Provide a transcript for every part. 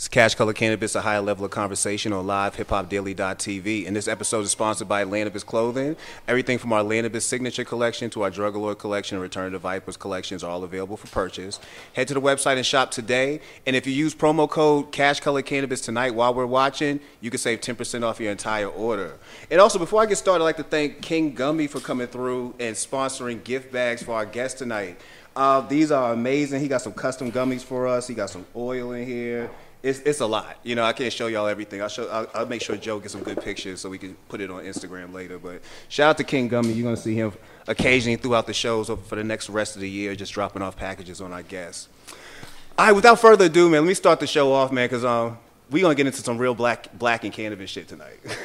It's Cash Color Cannabis, a higher level of conversation on live hiphopdaily.tv. And this episode is sponsored by Atlantabis Clothing. Everything from our Atlantabis Signature Collection to our Drug Lord Collection and Return to Vipers collections are all available for purchase. Head to the website and shop today. And if you use promo code Cash Color Cannabis tonight while we're watching, you can save 10% off your entire order. And also, before I get started, I'd like to thank King Gummy for coming through and sponsoring gift bags for our guests tonight. Uh, these are amazing. He got some custom gummies for us. He got some oil in here it's, it's a lot. You know, I can't show y'all everything. I'll show. I'll, I'll, make sure Joe gets some good pictures so we can put it on Instagram later. But shout out to King Gummy. You're gonna see him occasionally throughout the shows for the next rest of the year, just dropping off packages on our guests. All right, without further ado, man, let me start the show off, man, because um, we're gonna get into some real black black and cannabis shit tonight.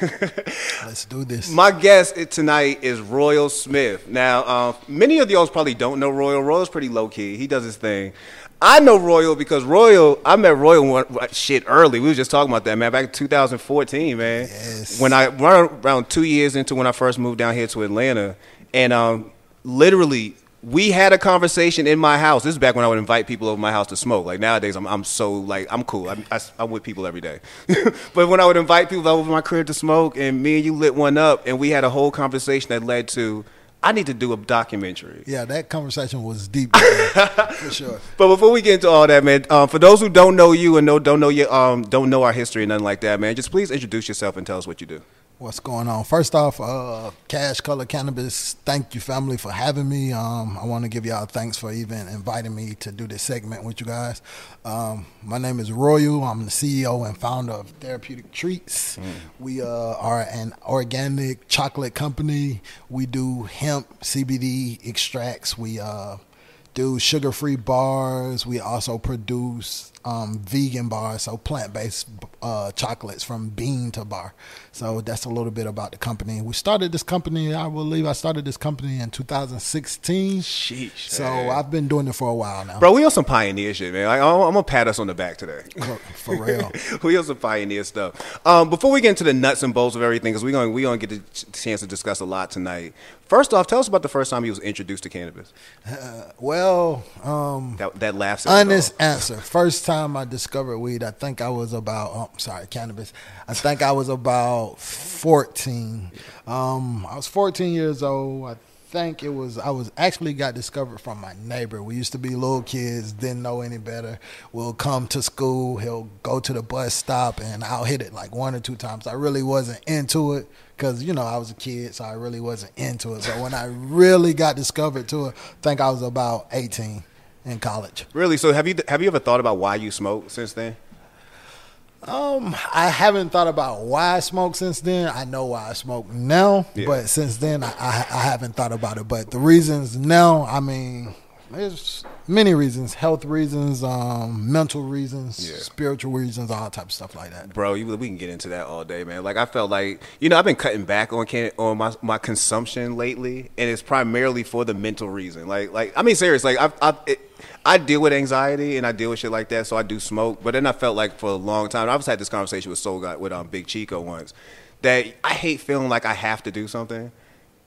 Let's do this. My guest tonight is Royal Smith. Now, uh, many of y'all probably don't know Royal. Royal's pretty low key. He does his thing. I know Royal because Royal. I met Royal one, shit early. We was just talking about that, man. Back in 2014, man. Yes. When I around two years into when I first moved down here to Atlanta, and um, literally we had a conversation in my house. This is back when I would invite people over my house to smoke. Like nowadays, I'm, I'm so like I'm cool. I'm, I, am with people every day. but when I would invite people over my crib to smoke, and me and you lit one up, and we had a whole conversation that led to I need to do a documentary. Yeah, that conversation was deep, for sure. But before we get into all that, man, um, for those who don't know you and know, don't know your, um, don't know our history and nothing like that, man, just please introduce yourself and tell us what you do. What's going on? First off, uh, Cash Color Cannabis, thank you, family, for having me. Um, I want to give y'all thanks for even inviting me to do this segment with you guys. Um, my name is Royal. I'm the CEO and founder of Therapeutic Treats. Mm. We uh, are an organic chocolate company. We do hemp CBD extracts. We uh, do sugar free bars. We also produce um, vegan bars, so plant based uh, chocolates from bean to bar. So that's a little bit about the company. We started this company, I believe I started this company in 2016. Sheesh. So man. I've been doing it for a while now. Bro, we on some pioneer shit, man. Like, I'm, I'm gonna pat us on the back today. For real. we on some pioneer stuff. Um, before we get into the nuts and bolts of everything, because we're going we gonna get the chance to discuss a lot tonight. First off, tell us about the first time you was introduced to cannabis. Uh, well, um, that, that laughs. Honest answer. First time I discovered weed, I think I was about. Oh, sorry, cannabis. I think I was about fourteen. Um, I was fourteen years old. I think it was I was actually got discovered from my neighbor. We used to be little kids, didn't know any better. We'll come to school, he'll go to the bus stop, and I'll hit it like one or two times. I really wasn't into it because you know I was a kid, so I really wasn't into it. But when I really got discovered to it, I think I was about eighteen in college. Really? So have you have you ever thought about why you smoke since then? Um, I haven't thought about why I smoke since then. I know why I smoke now, yeah. but since then I, I, I haven't thought about it. But the reasons now, I mean, there's many reasons: health reasons, um, mental reasons, yeah. spiritual reasons, all type of stuff like that. Bro, you, we can get into that all day, man. Like I felt like you know I've been cutting back on can, on my my consumption lately, and it's primarily for the mental reason. Like like I mean, serious. Like I've, I've it, I deal with anxiety and I deal with shit like that, so I do smoke. But then I felt like for a long time, I was had this conversation with Soul Guy with um Big Chico once that I hate feeling like I have to do something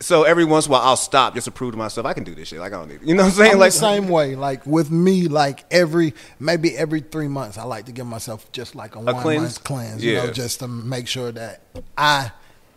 so every once in a while I'll stop just to prove to myself I can do this shit. Like I don't need it. You know what I'm saying? I'm like the same way. Like with me, like every maybe every three months I like to give myself just like a, a one cleanse? month cleanse. Yeah. You know, just to make sure that I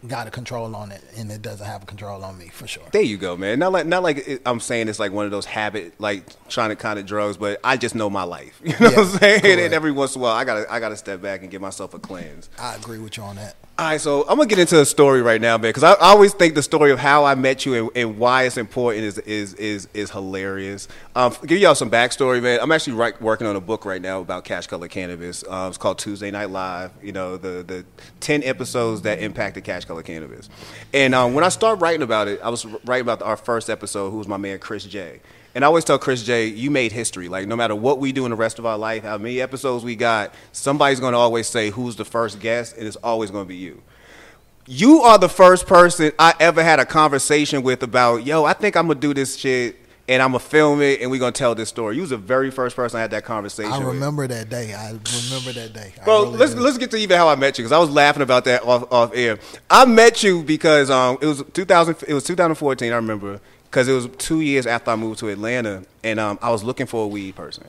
got a control on it and it doesn't have a control on me for sure. There you go, man. Not like not like it, I'm saying it's like one of those habit like trying to kind of drugs, but I just know my life. You know yeah, what I'm saying? Correct. And every once in a while I gotta I gotta step back and give myself a cleanse. I agree with you on that. All right, so I'm gonna get into a story right now, man, because I, I, always think the story of how I met you and, and why it's important is is is is hilarious. Um, give y'all some backstory, man. I'm actually right, working on a book right now about Cash Color Cannabis. Um, it's called Tuesday Night Live. You know, the the ten episodes that impacted Cash Color Cannabis. And um, when I started writing about it, I was writing about our first episode, who was my man Chris J. And I always tell Chris J, you made history. Like no matter what we do in the rest of our life, how many episodes we got, somebody's going to always say who's the first guest, and it's always going to be you. You are the first person I ever had a conversation with about, yo, I think I'm gonna do this shit and I'm gonna film it and we're gonna tell this story. You was the very first person I had that conversation. I remember with. that day. I remember that day. Bro, really let's do. let's get to even how I met you because I was laughing about that off, off air. I met you because um it was 2000 it was 2014. I remember because it was two years after I moved to Atlanta, and um, I was looking for a weed person.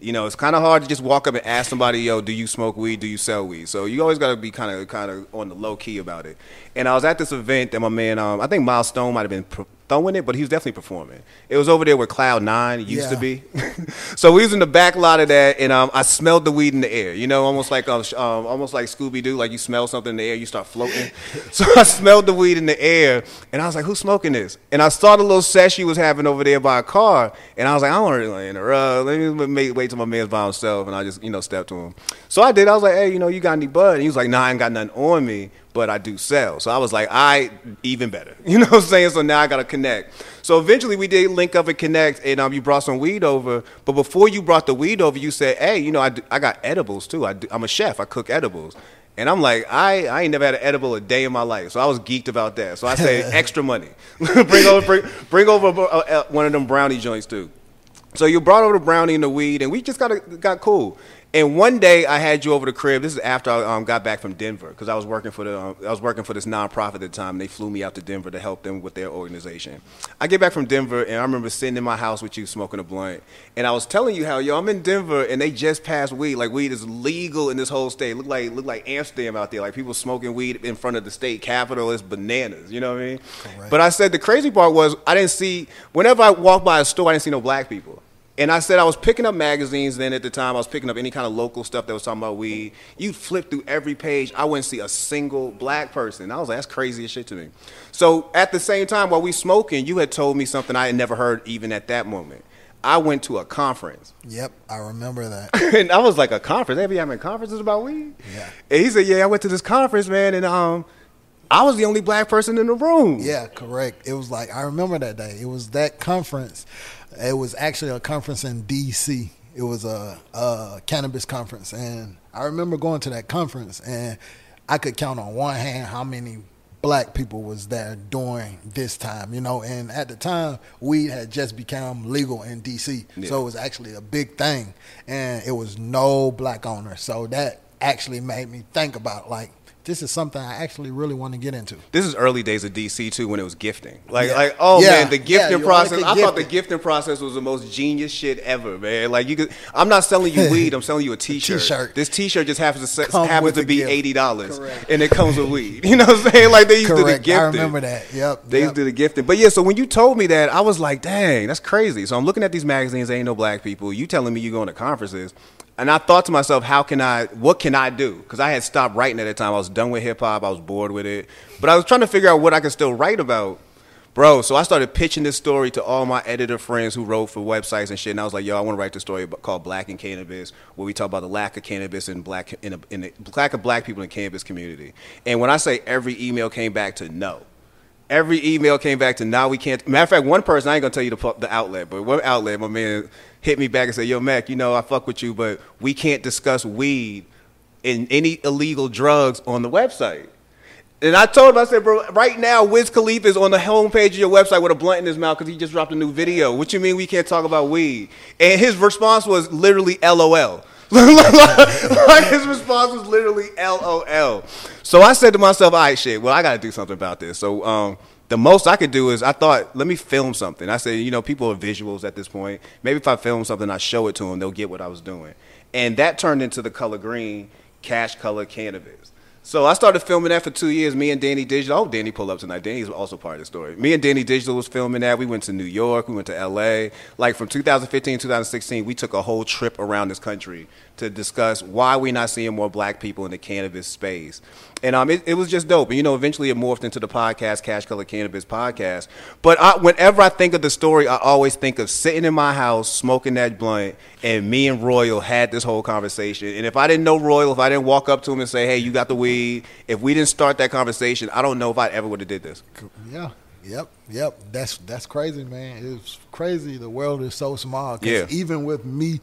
You know, it's kind of hard to just walk up and ask somebody, "Yo, do you smoke weed? Do you sell weed?" So you always got to be kind of kind of on the low key about it. And I was at this event that my man, um, I think Miles Stone might have been throwing it, but he was definitely performing. It was over there where Cloud Nine used Yeah. to be. so we was in the back lot of that, and um, I smelled the weed in the air. You know, almost like um, um, almost like Scooby Doo, like you smell something in the air, you start floating. so I smelled the weed in the air, and I was like, "Who's smoking this?" And I saw the little sesh he was having over there by a car, and I was like, "I don't really interrupt. Let me make, wait till my man's by himself." And I just you know stepped to him. So I did. I was like, "Hey, you know, you got any bud?" And he was like, "Nah, I ain't got nothing on me." But I do sell. So I was like, I even better. You know what I'm saying? So now I gotta connect. So eventually we did link up and connect, and um, you brought some weed over. But before you brought the weed over, you said, "Hey, you know, I, do, I got edibles too. I do, I'm a chef. I cook edibles." And I'm like, I, I ain't never had an edible a day in my life, so I was geeked about that. So I say, extra money, bring over bring, bring over uh, uh, one of them brownie joints too. So you brought over the brownie and the weed, and we just got got cool. And one day I had you over the crib. This is after I um, got back from Denver because I was working for the um, I was working for this nonprofit at the time. And they flew me out to Denver to help them with their organization. I get back from Denver and I remember sitting in my house with you smoking a blunt, and I was telling you how yo I'm in Denver and they just passed weed. Like weed is legal in this whole state. Look like look like Amsterdam out there. Like people smoking weed in front of the state capitol. It's bananas. You know what I mean? Correct. But I said the crazy part was I didn't see whenever I walked by a store I didn't see no black people. And I said I was picking up magazines then at the time. I was picking up any kind of local stuff that was talking about weed. You'd flip through every page. I wouldn't see a single black person. I was like, that's crazy as shit to me. So at the same time, while we smoking, you had told me something I had never heard even at that moment. I went to a conference. Yep, I remember that. and I was like, a conference? They be having conferences about weed? Yeah. And he said, yeah, I went to this conference, man, and um, I was the only black person in the room. Yeah, correct. It was like I remember that day. It was that conference. It was actually a conference in D.C. It was a, a cannabis conference, and I remember going to that conference, and I could count on one hand how many black people was there during this time. You know, and at the time, weed had just become legal in D.C., Yeah. so it was actually a big thing, and it was no black owners. So that actually made me think about like this is something I actually really want to get into. This is early days of DC too, when it was gifting. Like, Yeah. like, oh Yeah. man, the gifting you process. I thought the gifting process was the most genius shit ever, man. Like, you could. I'm not selling you weed. I'm selling you a T-shirt. T-shirt. This T-shirt just happens to Come happens to be gift. eighty dollars, and it comes with weed. You know what I'm saying? Like they used to do the gifting. I remember that. Yep. They yep. used to do the gifting. But yeah, so when you told me that, I was like, dang, that's crazy. So I'm looking at these magazines, ain't no black people. You telling me you going to conferences. And I thought to myself, how can I, what can I do? Because I had stopped writing at the time. I was done with hip hop. I was bored with it. But I was trying to figure out what I could still write about. Bro, so I started pitching this story to all my editor friends who wrote for websites and shit. And I was like, yo, I want to write this story called Black and Cannabis, where we talk about the lack of cannabis in black in, a, in the lack of black people in the cannabis community. And when I say every email came back to no, every email came back to now we can't. Matter of fact, one person I ain't gonna tell you the the outlet, but one outlet, my man hit me back and said, "Yo, Mac, you know I fuck with you, but we can't discuss weed and any illegal drugs on the website." And I told him, I said, bro, right now, Wiz Khalifa is on the homepage of your website with a blunt in his mouth because he just dropped a new video. What you mean we can't talk about weed? And his response was literally LOL. like his response was literally LOL. So I said to myself, all right, shit, well, I got to do something about this. So um, the most I could do is I thought, let me film something. I said, you know, people are visuals at this point. Maybe if I film something, I show it to them, they'll get what I was doing. And that turned into the color green, cash color cannabis. So I started filming that for two years. Me and Danny Digital. Oh, Danny pulled up tonight. Danny's also part of the story. Me and Danny Digital was filming that. We went to New York. We went to L.A. Like from 2015 2016, we took a whole trip around this country to discuss why we're not seeing more black people in the cannabis space. And um, it, it was just dope. And you know, eventually it morphed into the podcast, Cash Color Cannabis Podcast. But I, whenever I think of the story, I always think of sitting in my house smoking that blunt, and me and Royal had this whole conversation. And if I didn't know Royal, if I didn't walk up to him and say, "Hey, you got the weed," if we didn't start that conversation, I don't know if I ever would have did this. Yeah. Yep. Yep. That's that's crazy, man. It's crazy. The world is so small. 'Cause Yeah. Even with me,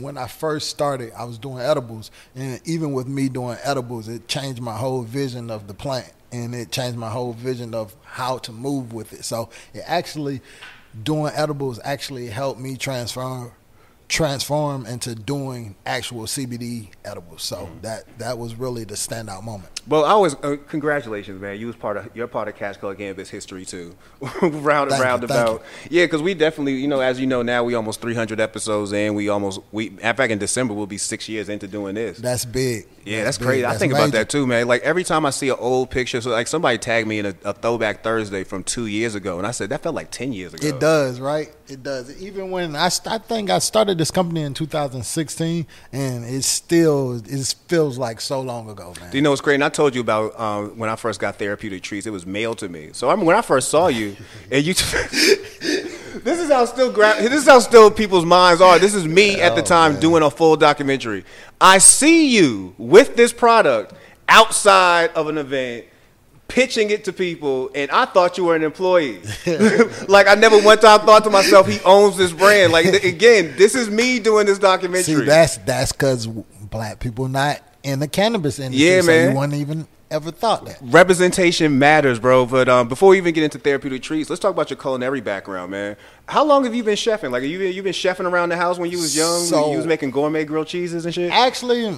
when I first started, I was doing edibles, and even with me doing edibles, it changed my whole vision of the plant, and it changed my whole vision of how to move with it. So it actually, doing edibles actually helped me transfer transform into doing actual CBD edibles. So that that was really the standout moment. Well, I was uh, congratulations, man. You was part of you're part of Cash Color Cannabis history too. round Thank round thank about, yeah, because we definitely, you know, as you know now, we almost 300 episodes in. We almost we, in fact, in December we'll be six years into doing this. That's big. Yeah, that's big. crazy. I That's think about that too, man. Like every time I see an old picture, so like somebody tagged me in a, a throwback Thursday from two years ago, and I said that felt like ten years ago. It does, right? It does. Even when I, st- I think I started this company in 2016, and it still it feels like so long ago, man. Do you know what's great? And I told you about um, when I first got therapeutic treats. It was mailed to me. So I mean, when I first saw you, and you, this is how still gra- this is how still people's minds are. This is me at the Oh, time man. doing a full documentary. I see you with this product outside of an event. Pitching it to people, and I thought you were an employee. like I never one time thought to myself, he owns this brand. Like th- again, this is me doing this documentary. See, that's that's because black people not in the cannabis industry. Yeah, so man. You wouldn't even ever thought that. representation matters, bro. But um, before we even get into therapeutic treats, let's talk about your culinary background, man. How long have you been chefing? Like, you you been chefing around the house when you was young? So- you was making gourmet grilled cheeses and shit. Actually,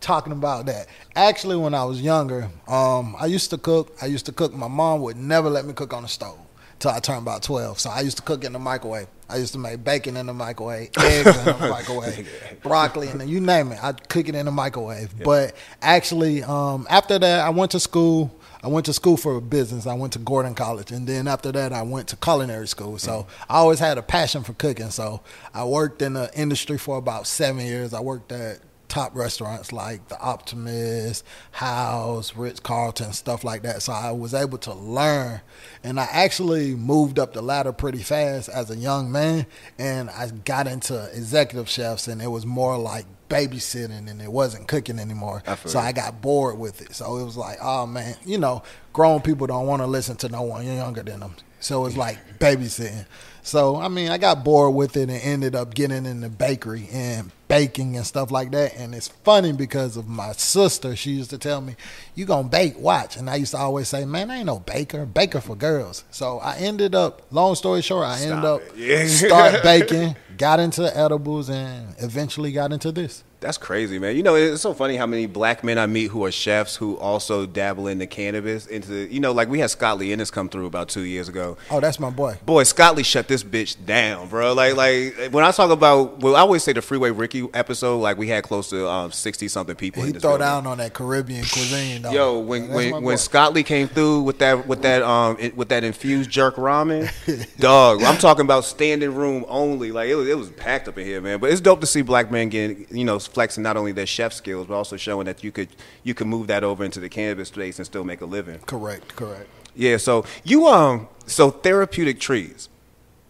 talking about that. Actually, when I was younger, um, I used to cook. I used to cook. My mom would never let me cook on the stove till I turned about twelve. So I used to cook in the microwave. I used to make bacon in the microwave, eggs in the microwave, broccoli, and you name it. I'd cook it in the microwave. But actually, um, after that, I went to school. I went to school for business. I went to Gordon College, and then after that, I went to culinary school. So I always had a passion for cooking. So I worked in the industry for about seven years. I worked at top restaurants like the Optimist, House, Ritz Carlton, stuff like that. So I was able to learn, and I actually moved up the ladder pretty fast as a young man, and I got into executive chefs, and it was more like babysitting and it wasn't cooking anymore. I So. I got bored with it. So it was like, oh man, you know, grown people don't want to listen to no one younger than them. So it's like babysitting. So I mean, I got bored with it and ended up getting in the bakery and baking and stuff like that. And it's funny because of my sister. She used to tell me, "You gonna bake? Watch." And I used to always say, "Man, I ain't no baker. Baker for girls." So I ended up. Long story short, I ended up. Yeah. start baking, got into edibles, and eventually got into this. That's crazy, man. You know, it's so funny how many black men I meet who are chefs who also dabble into cannabis. Into you know, like we had Scott Lee Ennis come through about two years ago. Oh, that's my boy. Boy, Scott Lee shut this bitch down, bro. Like, like when I talk about, well, I always say the Freeway Ricky episode. Like we had close to um, sixty something people. He in this throw building. down on that Caribbean cuisine, though. Yo, when That's when when Scott Lee came through with that with that um with that infused jerk ramen, dog. I'm talking about standing room only. Like it was it was packed up in here, man. But it's dope to see black men getting you know flexing not only their chef skills but also showing that you could you could move that over into the cannabis space and still make a living. correct, correct. Yeah. So you um so therapeutic treats.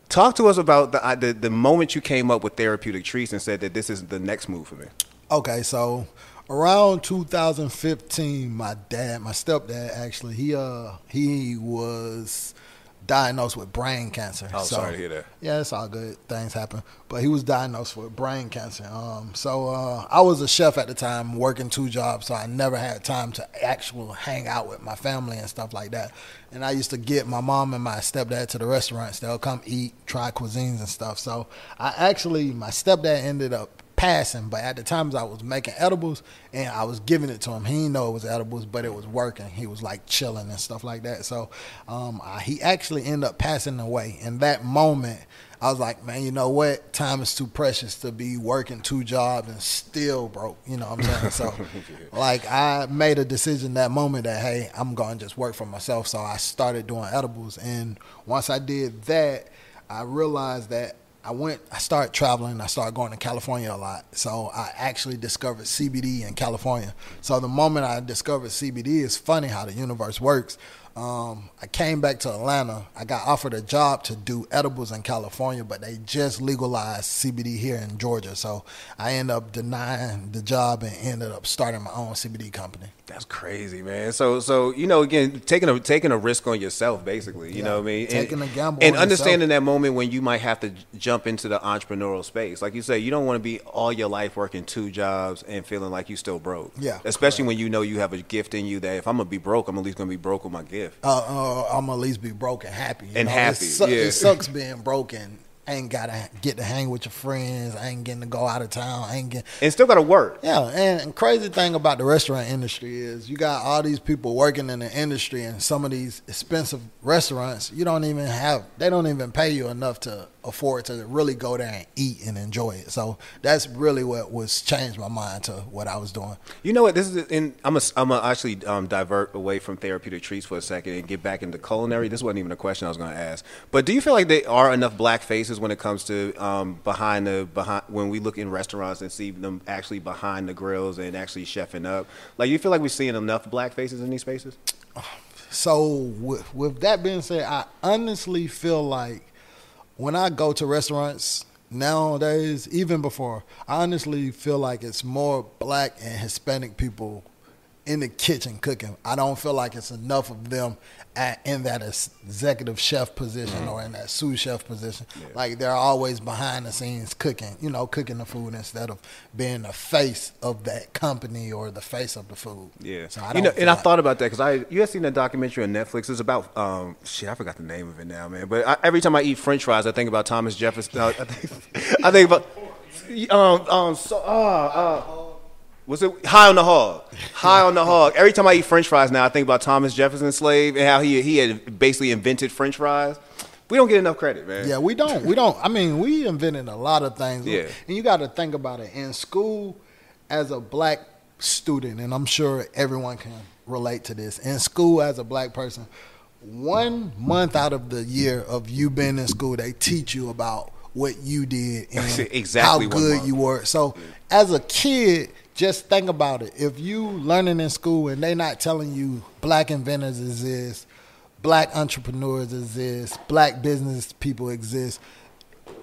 Talk to us about the, uh, the the moment you came up with therapeutic treats and said that this is the next move for me. Okay, so around 2015, my dad, my stepdad, actually, he uh he was diagnosed with brain cancer. Oh, sorry to hear that. Yeah, it's all good. Things happen, but he was diagnosed with brain cancer. Um, so uh, I was a chef at the time, working two jobs, so I never had time to actually hang out with my family and stuff like that. And I used to get my mom and my stepdad to the restaurants. They'll come eat, try cuisines and stuff. So I actually, my stepdad ended up passing, but at the times I was making edibles and I was giving it to him. He didn't know it was edibles, but it was working. He was like chilling and stuff like that. So um, I, he actually ended up passing away. In that moment, I was like, man, you know what? Time is too precious to be working two jobs and still broke. You know what I'm saying? So, like, I made a decision that moment that, hey, I'm going to just work for myself. So I started doing edibles. And once I did that, I realized that I went, I started traveling. I started going to California a lot. So I actually discovered CBD in California. So the moment I discovered CBD, it's funny how the universe works. Um, I came back to Atlanta. I got offered a job to do edibles in California, but they just legalized CBD here in Georgia. So I ended up denying the job and ended up starting my own CBD company. That's crazy, man. So, so you know, again, taking a taking a risk on yourself, basically. You Yeah, know what I mean? taking and, a gamble and understanding that moment when you might have to jump into the entrepreneurial space. Like you say, you don't want to be all your life working two jobs and feeling like you still broke. Yeah, Especially when you know you have a gift in you that if I'm gonna be broke, I'm at least gonna be broke with my gift. Uh, uh, I'm at least be broke and happy. you And know? happy, It, su- yeah. it sucks being broken I ain't gotta get to hang with your friends. I ain't getting to go out of town. I ain't getting and still got to work. Yeah, and, and crazy thing about the restaurant industry is you got all these people working in the industry, and some of these expensive restaurants you don't even have. They don't even pay you enough to afford to really go there and eat and enjoy it. So that's really what was changed my mind to what I was doing. You know what? This is in. I'm a, I'm a actually um, divert away from therapeutic treats for a second and get back into culinary. This wasn't even a question I was going to ask. But do you feel like there are enough black faces when it comes to um, behind the behind when we look in restaurants and see them actually behind the grills and actually chefing up? Like you feel like we're seeing enough black faces in these spaces? So with, with that being said, I honestly feel like when I go to restaurants nowadays, even before, I honestly feel like it's more black and Hispanic people in the kitchen cooking. I don't feel like it's enough of them at, in that executive chef position mm-hmm. or in that sous chef position. Yeah. Like they're always behind the scenes cooking, you know, cooking the food instead of being the face of that company or the face of the food. Yeah, so I you know, and like, I thought about that because I you have seen that documentary on Netflix. It's about um, shit. I forgot the name of it now, man. But I, every time I eat French fries, I think about Thomas Jefferson. I think, I think about um um so uh uh was it high on the hog? High on the hog. Every time I eat French fries now, I think about Thomas Jefferson's slave and how he he had basically invented French fries. We don't get enough credit, man. Yeah, we don't. We don't. I mean, we invented a lot of things. Yeah. And you got to think about it. In school, as a black student, and I'm sure everyone can relate to this. In school, as a black person, one month out of the year of you being in school, they teach you about what you did and exactly how good you were. So, as a kid, just think about it. If you learning in school and they not telling you black inventors exist, black entrepreneurs exist, black business people exist,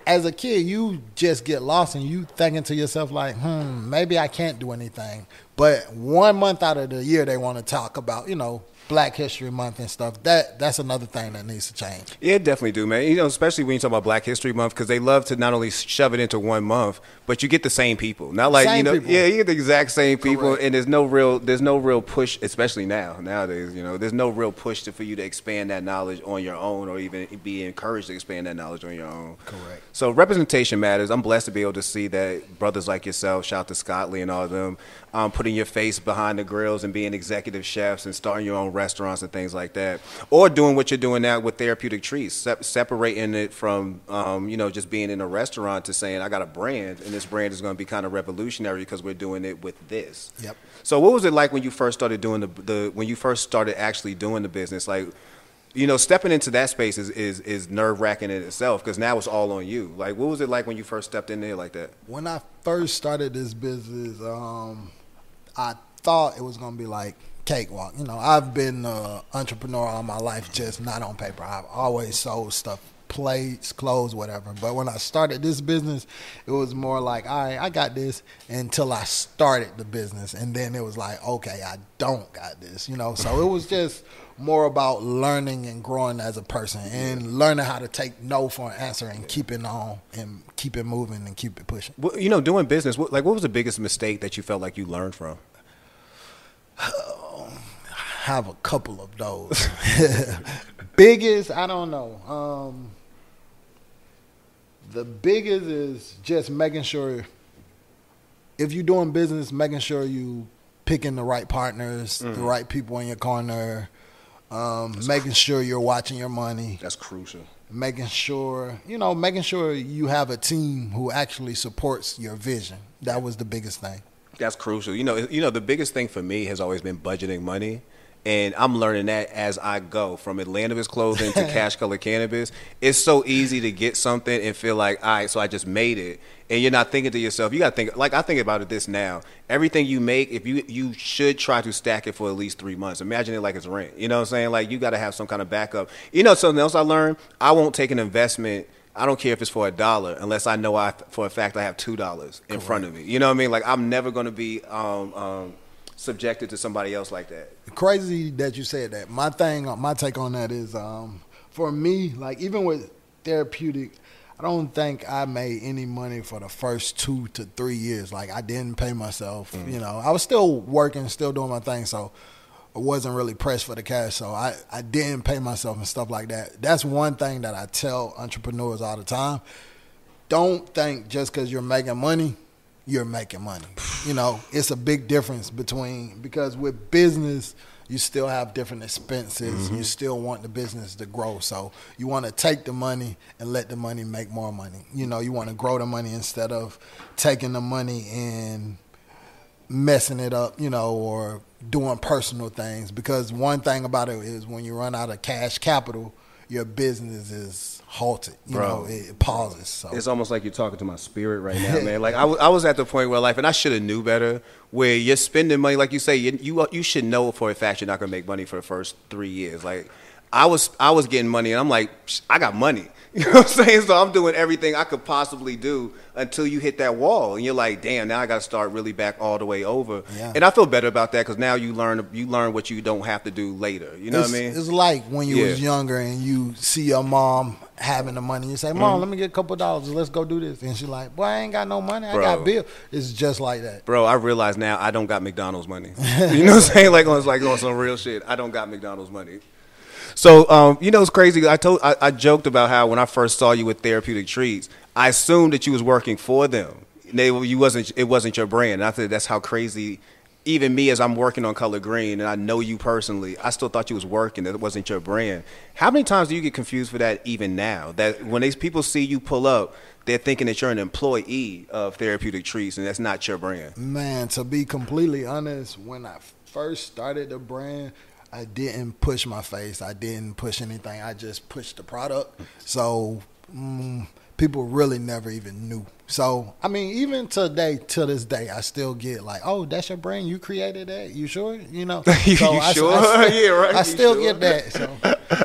as a kid, you just get lost and you thinking to yourself like, hmm, maybe I can't do anything. But one month out of the year, they want to talk about, you know, Black History Month and stuff. That that's another thing that needs to change. Yeah, definitely do, man. You know, especially when you talk about Black History Month because they love to not only shove it into one month, but you get the same people. Not like same you know, people. yeah, you get the exact same people, Correct. and there's no real there's no real push, especially now nowadays. You know, there's no real push to, for you to expand that knowledge on your own, or even be encouraged to expand that knowledge on your own. Correct. So representation matters. I'm blessed to be able to see that brothers like yourself, shout to Scott Lee and all of them, um, putting your face behind the grills and being executive chefs and starting your own restaurants and things like that, or doing what you're doing now with therapeutic treats, se- separating it from um, you know just being in a restaurant to saying I got a brand and this brand is going to be kind of revolutionary because we're doing it with this. Yep. So what was it like when you first started doing the, the when you first started actually doing the business like? you know, stepping into that space is is, is nerve wracking in itself because now it's all on you. Like, what was it like when you first stepped in there like that? When I first started this business, um, I thought it was gonna be like cakewalk. You know, I've been an entrepreneur all my life, just not on paper. I've always sold stuff, plates, clothes, whatever. But when I started this business, it was more like, all right, I got this until I started the business, and then it was like, okay, I don't got this. You know, so it was just more about learning and growing as a person and learning how to take no for an answer and keep it on and keep it moving and keep it pushing. Well, you know, doing business, like what was the biggest mistake that you felt like you learned from? have a couple of those. biggest, I don't know. Um, the biggest is just making sure if you're doing business, making sure you picking the right partners, mm. the right people in your corner, um, making sure you're watching your money. That's crucial. Making sure, you know, making sure you have a team who actually supports your vision. That was the biggest thing. That's crucial. You know, you know, the biggest thing for me has always been budgeting money and I'm learning that as I go from Atlantabis clothing to Cash Color Cannabis. It's so easy to get something and feel like, all right, so I just made it, and you're not thinking to yourself. You got to think like I think about it this now. Everything you make, if you you should try to stack it for at least three months. Imagine it like it's rent. You know what I'm saying? Like you got to have some kind of backup. You know something else I learned? I won't take an investment. I don't care if it's for a dollar unless I know I for a fact I have two dollars in front of me. You know what I mean? Like I'm never going to be um, um, subjected to somebody else like that. Crazy that you said that. My thing, my take on that is, um, for me, like even with therapeutic, I don't think I made any money for the first two to three years. Like I didn't pay myself. Mm. You know, I was still working, still doing my thing, so I wasn't really pressed for the cash. So I, I didn't pay myself and stuff like that. That's one thing that I tell entrepreneurs all the time don't think just because you're making money, you're making money. You know, it's a big difference between because with business, you still have different expenses. You mm-hmm. still want the business to grow. So you want to take the money and let the money make more money. You know, you want to grow the money instead of taking the money and messing it up, you know, or doing personal things. Because one thing about it is when you run out of cash capital, your business is halted. You Bro. know, it pauses. So It's almost like you're talking to my spirit right now, man. Like I was, at the point where life, and I should have knew better. Where you're spending money, like you say, you, you you should know for a fact you're not gonna make money for the first three years. Like I was, I was getting money, and I'm like, I got money. You know what I'm saying? So I'm doing everything I could possibly do until you hit that wall, and you're like, damn, now I got to start really back all the way over. Yeah. And I feel better about that because now you learn, you learn what you don't have to do later. You know it's, what I mean? It's like when you Yeah. was younger and you see your mom having the money. You say, Mm-hmm. "Mom, let me get a couple dollars. Let's go do this." And she's like, "Boy, I ain't got no money. I Bro. got bill." It's just like that. Bro, I realize now I don't got McDonald's money. you know what I'm saying? Like on like on some real shit. I don't got McDonald's money. So um, you know it's crazy. I told I, I joked about how when I first saw you with therapeutic treats, I assumed that you was working for them. They you wasn't it wasn't your brand. And I think that's how crazy even me as I'm working on color green and I know you personally, I still thought you was working, that it wasn't your brand. How many times do you get confused for that even now? That when these people see you pull up, they're thinking that you're an employee of therapeutic treats and that's not your brand. Man, to be completely honest, when I first started the brand, I didn't push my face. I didn't push anything. I just pushed the product. So mm, people really never even knew. So I mean, even today, to this day, I still get like, "Oh, that's your brain. You created that. You sure? You know? You So I, sure? I, Yeah, right. I You still sure? get that. So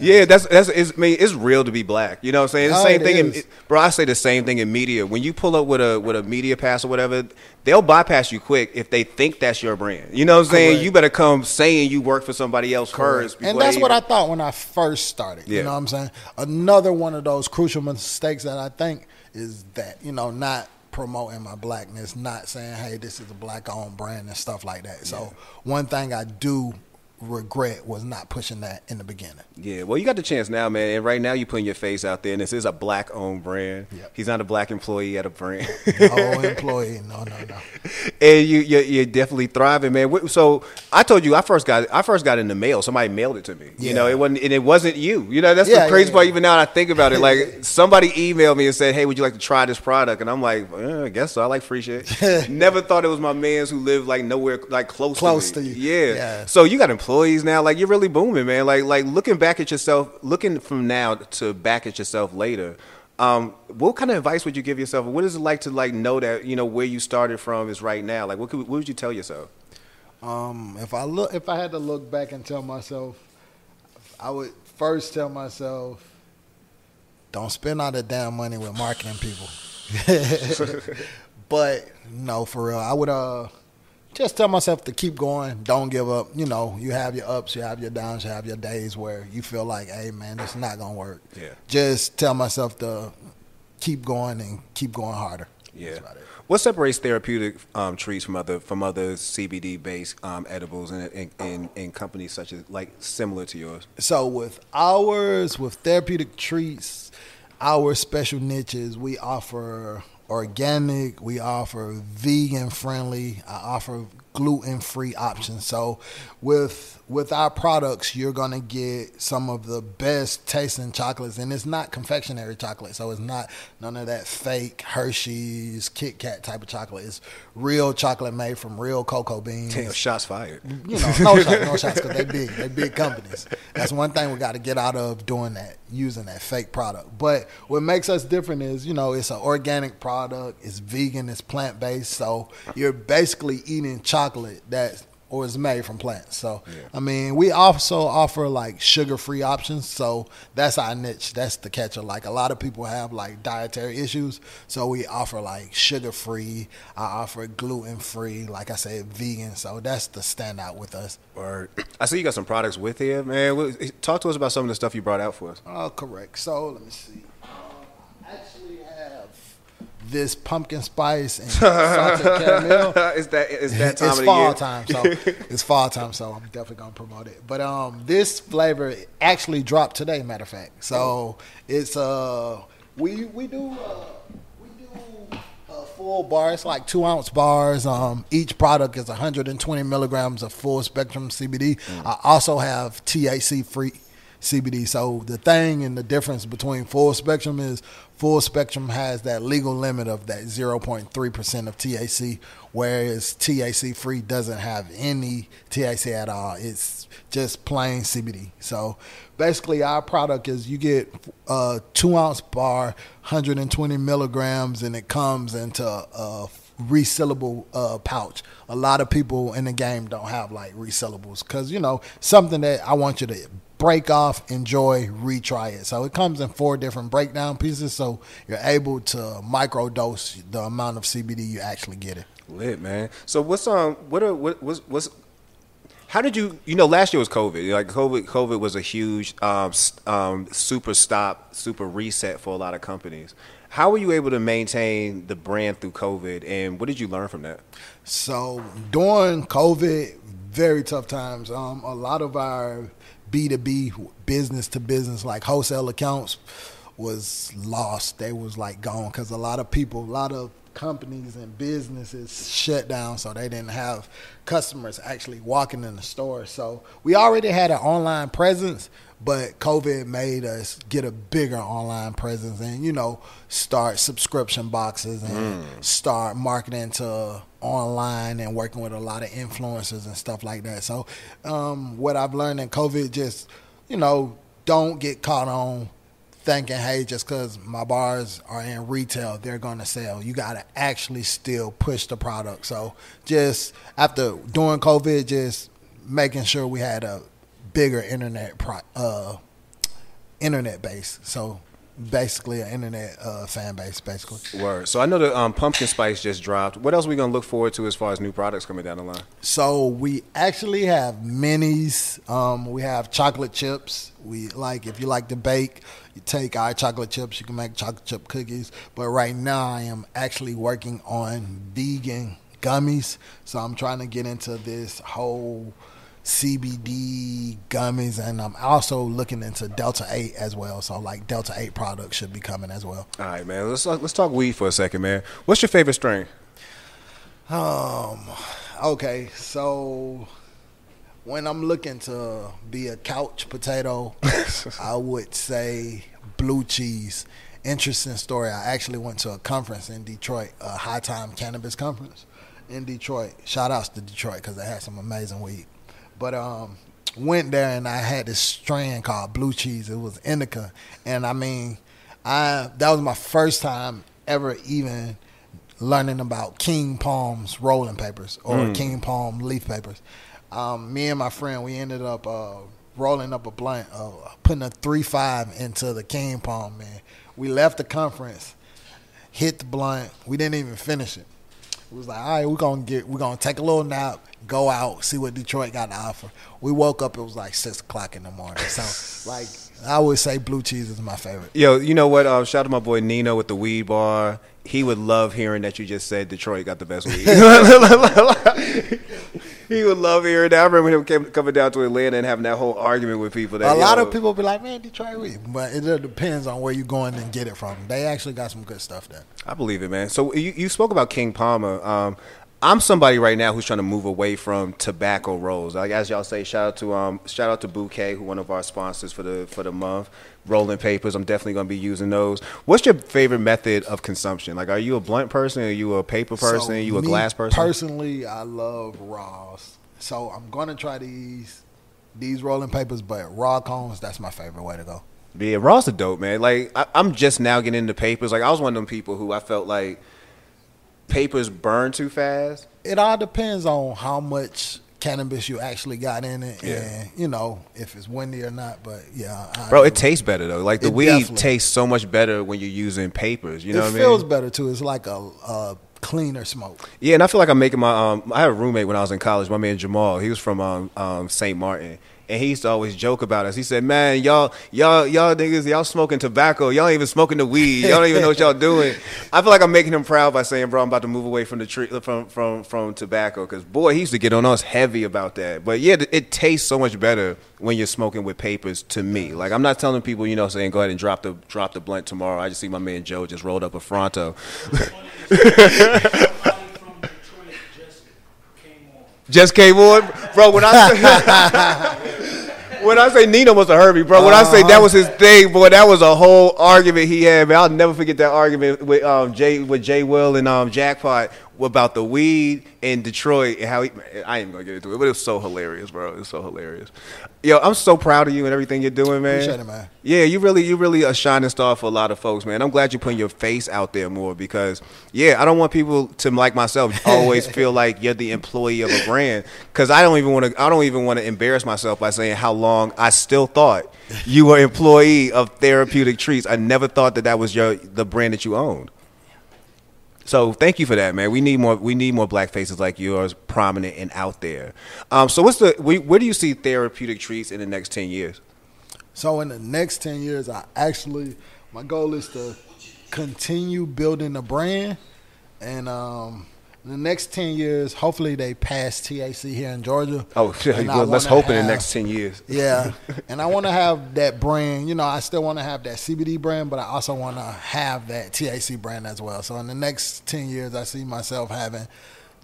Yeah, that's that's. It's, I mean, it's real to be black. You know what I'm saying? The Oh, same it thing, in, is. bro. I say the same thing in media. When you pull up with a with a media pass or whatever, they'll bypass you quick if they think that's your brand. You know what I'm saying? Correct. You better come saying you work for somebody else first. And that's what I thought when I first started. Yeah. You know what I'm saying? Another one of those crucial mistakes that I think is that, you know, not promoting my blackness, not saying, hey, this is a black owned brand and stuff like that. So, one thing I do regret was not pushing that in the beginning. Yeah, well, you got the chance now, man. And right now, you're putting your face out there, and this is a black-owned brand. Yep. He's not a black employee at a brand. No employee, no, no, no. and you you're, you're definitely thriving, man. So I told you I first got I first got in the mail. Somebody mailed it to me. You know, it wasn't and it wasn't you. You know, that's Yeah, the crazy yeah, part. Even now, I think about it. Like somebody emailed me and said, "Hey, would you like to try this product?" And I'm like, eh, "I guess so. I like free shit." Never thought it was my man's who lived like nowhere like close Close to, to you. Yeah. Yeah. So you got employees now. Like you're really booming, man. Like like looking back at yourself, looking from now to back at yourself later. Um, what kind of advice would you give yourself? What is it like to like know that you know where you started from is right now? Like, what could, what would you tell yourself? Um, if I look, if I had to look back and tell myself, I would first tell myself, don't spend all the damn money with marketing people. but no, for real, I would uh just tell myself to keep going, don't give up. You know, you have your ups, you have your downs, you have your days where you feel like, hey man, this is not gonna work. Yeah. Just tell myself to keep going and keep going harder. Yeah. That's about it. What separates therapeutic um, treats from other from other CBD based um, edibles and in, in, in companies such as like similar to yours? So with ours, with therapeutic treats, our special niches, we offer organic, we offer vegan friendly, I offer gluten free options. So with with our products, you're gonna get some of the best tasting chocolates, and it's not confectionery chocolate, so it's not none of that fake Hershey's, Kit Kat type of chocolate. It's real chocolate made from real cocoa beans Damn, shots fired. you know, no shots, no shots, because they big, they big companies. That's one thing we got to get out of doing that, using that fake product. But what makes us different is, you know, it's an organic product, it's vegan, it's plant based, so you're basically eating chocolate that or is made from plants. So I mean, we also offer like sugar free options. So that's our niche. That's the catcher. Like a lot of people have like dietary issues, so we offer like sugar free. I offer gluten free. Like I said, vegan. So that's the standout with us. Or I see you got some products with here, man. Talk to us about some of the stuff you brought out for us. Oh, correct. So let me see. Um, I actually have this pumpkin spice and salted caramel. is that is that time it's of fall year? time, so it's fall time, so I'm definitely gonna promote it. But um, this flavor actually dropped today. Matter of fact, so it's uh We we do uh, we do a full bar. It's like two ounce bars. Um, each product is 120 milligrams of full spectrum CBD. Mm. I also have THC free CBD. So the thing and the difference between full spectrum is full spectrum has that legal limit of that 0.3% of THC, whereas THC free doesn't have any THC at all. It's just plain CBD. So basically, our product is you get a two ounce bar, 120 milligrams, and it comes into a resealable uh, pouch. A lot of people in the game don't have like resellables because you know something that I want you to break off, enjoy, retry it. So it comes in four different breakdown pieces, so you're able to microdose the amount of CBD you actually get it. Lit, man. So what's um what are what what's what's how did you you know last year was COVID like COVID COVID was a huge um, um, super stop super reset for a lot of companies. How were you able to maintain the brand through COVID, and what did you learn from that? So during COVID, very tough times. Um, a lot of our B two B business to business, like wholesale accounts, was lost. They was like gone because a lot of people, a lot of companies and businesses shut down, so they didn't have customers actually walking in the store. So we already had an online presence, but COVID made us get a bigger online presence and you know start subscription boxes and start marketing to online and working with a lot of influencers and stuff like that. So um, what I've learned in COVID just you know don't get caught on thinking, hey, just because my bars are in retail, they're going to sell. You got to actually still push the product. So just after during COVID, just making sure we had a bigger internet pro, uh, internet base. So basically, an internet uh, fan base, basically. Word. So I know the um, pumpkin spice just dropped. What else are we gonna look forward to as far as new products coming down the line? So we actually have minis. Um, we have chocolate chips. We like if you like to bake, you take our chocolate chips. You can make chocolate chip cookies. But right now, I am actually working on vegan gummies. So I'm trying to get into this whole CBD gummies, and I'm also looking into Delta Eight as well. So like Delta Eight products should be coming as well. All right, man. Let's let's talk weed for a second, man. What's your favorite strain? Um. Okay, so when I'm looking to be a couch potato, I would say blue cheese. Interesting story. I actually went to a conference in Detroit, a high time cannabis conference in Detroit. Shout outs to Detroit because they had some amazing weed. But um, went there and I had this strain called blue cheese. It was indica, and I mean, I that was my first time ever even learning about King Palm's rolling papers or King Palm leaf papers. Um, me and my friend, we ended up uh, rolling up a blunt, uh, putting a three five into the King Palm. Man, we left the conference, hit the blunt. We didn't even finish it. We was like, all right, we're gonna get, we're gonna take a little nap, go out, see what Detroit got to offer. We woke up, it was like six o'clock in the morning. So, like, I would say blue cheese is my favorite. Yo, you know what? Um, shout out to my boy Nino with the weed bar. He would love hearing that you just said Detroit got the best weed. he would love hearing that. I remember him came, coming down to Atlanta and having that whole argument with people. That A lot yo, of people be like, man, Detroit weed, but it depends on where you're going and get it from. They actually got some good stuff there. I believe it, man. So you, you spoke about King Palmer. Um, I'm somebody right now who's trying to move away from tobacco rolls. Like as y'all say, shout out to um, shout out to Bouquet, who one of our sponsors for the for the month. Rolling papers, I'm definitely going to be using those. What's your favorite method of consumption? Like, are you a blunt person? Are you a paper person? So are you a glass person? Personally, I love raws. So I'm gonna try these these rolling papers, but raw cones, that's my favorite way to go. Yeah, raw's a dope, man. Like I, I'm just now getting into papers. Like I was one of them people who I felt like papers burn too fast. It all depends on how much cannabis you actually got in it, Yeah. and you know if it's windy or not. But yeah, I Bro, it tastes better though. Like the It weed definitely- tastes so much better when you're using papers. You know it what I mean? feels better too. It's like a, a cleaner smoke. Yeah, and I feel like I'm making my. Um, I had a roommate when I was in college. My man Jamal. He was from um, um, St. Martin. And he used to always joke about us. He said, "Man, y'all, y'all, y'all niggas, y'all smoking tobacco. Y'all even smoking the weed. Y'all don't even know what y'all doing." I feel like I'm making him proud by saying, "Bro, I'm about to move away from the tree, from from from tobacco." Because boy, he used to get on us heavy about that. But yeah, it tastes so much better when you're smoking with papers. To me, like I'm not telling people, you know, saying go ahead and drop the drop the blunt tomorrow. I just see my man Joe just rolled up a Fronto. Just came on, bro. When I say, when I say Nino must have heard me, bro. When I say that was his thing, boy, that was a whole argument he had. Man, I'll never forget that argument with um, Jay with Jay Will and um, Jackpot about the weed in Detroit and how he, I ain't gonna get into it, but it was so hilarious, bro. It was so hilarious. Yo, I'm so proud of you and everything you're doing, man. Appreciate it, man. Yeah, you really, you really a shining star for a lot of folks, man. I'm glad you're putting your face out there more because, yeah, I don't want people to like myself always feel like you're the employee of a brand because I don't even want to, I don't even want to embarrass myself by saying how long I still thought you were employee of Therapeutic Treats. I never thought that that was your the brand that you owned. So thank you for that, man. We need more. We need more black faces like yours, prominent and out there. Um, so what's the? Where do you see therapeutic treats in the next ten years? So in the next ten years, I actually my goal is to continue building the brand, and um, the next 10 years, hopefully they pass THC here in Georgia. Oh, well, let's hope have, in the next 10 years. yeah. and I want to have that brand. You know, I still want to have that CBD brand, but I also want to have that THC brand as well. So in the next 10 years, I see myself having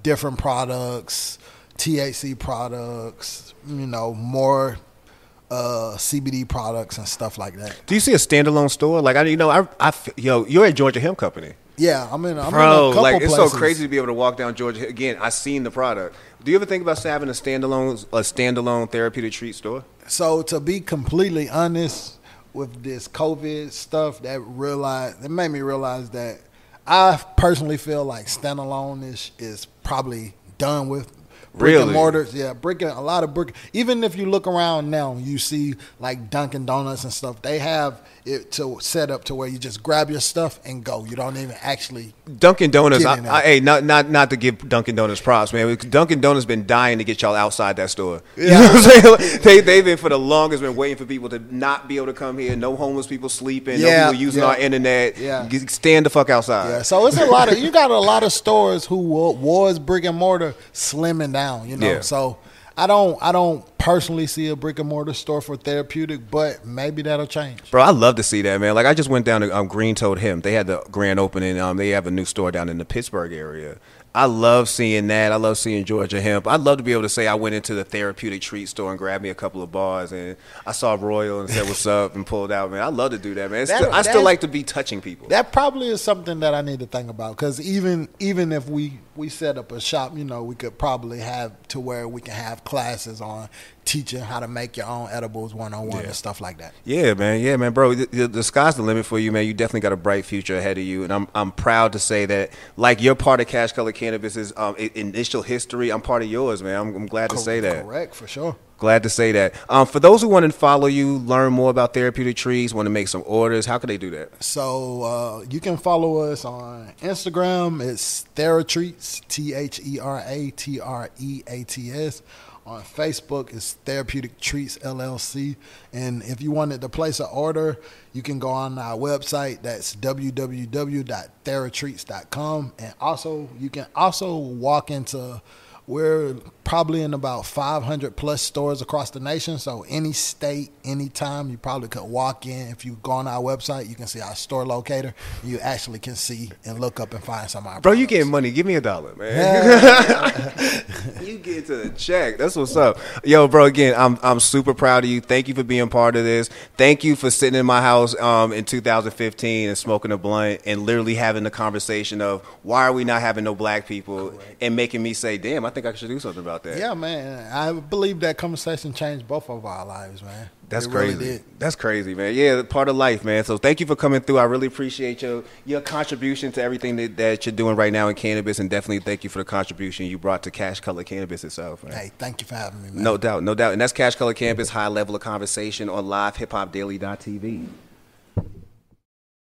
different products, THC products, you know, more uh, CBD products and stuff like that. Do you see a standalone store? Like I, you know, I, I, yo, you're at Georgia Hemp Company. Yeah, I'm in. I'm Bro, in a like it's places. so crazy to be able to walk down Georgia. Again, I seen the product. Do you ever think about having a standalone a standalone therapeutic treat store? So to be completely honest with this COVID stuff, that realize it made me realize that I personally feel like standalone is is probably done with brick really? and mortars. Yeah, brick and a lot of brick. Even if you look around now, you see like Dunkin' Donuts and stuff. They have it to set up to where you just grab your stuff and go. You don't even actually. Dunkin' Donuts. I, I, hey, not not not to give Dunkin' Donuts props, man. Dunkin' Donuts been dying to get y'all outside that store. Yeah. You know what I'm saying? they they've been for the longest been waiting for people to not be able to come here. No homeless people sleeping. Yeah, no people using yeah. our internet. Yeah. Stand the fuck outside. Yeah. So it's a lot of you got a lot of stores who was brick and mortar slimming down. You know. Yeah. So I don't I don't personally see a brick and mortar store for therapeutic, but maybe that'll change. Bro, I love to see that, man. Like I just went down to um, Green Toad Hemp. They had the grand opening. Um, they have a new store down in the Pittsburgh area. I love seeing that. I love seeing Georgia Hemp. I'd love to be able to say I went into the therapeutic treat store and grabbed me a couple of bars and I saw Royal and said what's up and pulled out. Man, I love to do that, man. That, still, I still like to be touching people. That probably is something that I need to think about because even even if we we set up a shop, you know, we could probably have to where we can have classes on teaching how to make your own edibles one on one and stuff like that. Yeah, man. Yeah, man, bro. The, the, sky's the limit for you, man. You definitely got a bright future ahead of you, and I'm I'm proud to say that like you're part of Cash Color Cannabis's um, initial history. I'm part of yours, man. I'm, I'm glad to say that. Correct, for sure. Glad to say that. Um, for those who want to follow you, learn more about therapeutic treats, want to make some orders, how can they do that? So uh, you can follow us on Instagram. It's Theratreats, T H E R A T R E A T S. On Facebook, it's Therapeutic Treats LLC. And if you wanted to place an order, you can go on our website. That's www.theratreats.com. And also, you can also walk into we're probably in about 500 plus stores across the nation. So any state, anytime, you probably could walk in. If you go on our website, you can see our store locator. You actually can see and look up and find some of our Bro, products. you getting money. Give me a dollar, man. you get to the check. That's what's up. Yo, bro, again, I'm I'm super proud of you. Thank you for being part of this. Thank you for sitting in my house um, in 2015 and smoking a blunt and literally having the conversation of why are we not having no black people Correct. and making me say, damn, I think I should do something about that. Yeah, man. I believe that conversation changed both of our lives, man. That's it crazy. Really That's crazy, man. Yeah, part of life, man. So thank you for coming through. I really appreciate your your contribution to everything that, that you're doing right now in cannabis, and definitely thank you for the contribution you brought to Cash Color Cannabis itself. Man. Hey, thank you for having me, man. No doubt, no doubt. And that's Cash Color Cannabis, high level of conversation on live hiphopdaily.tv.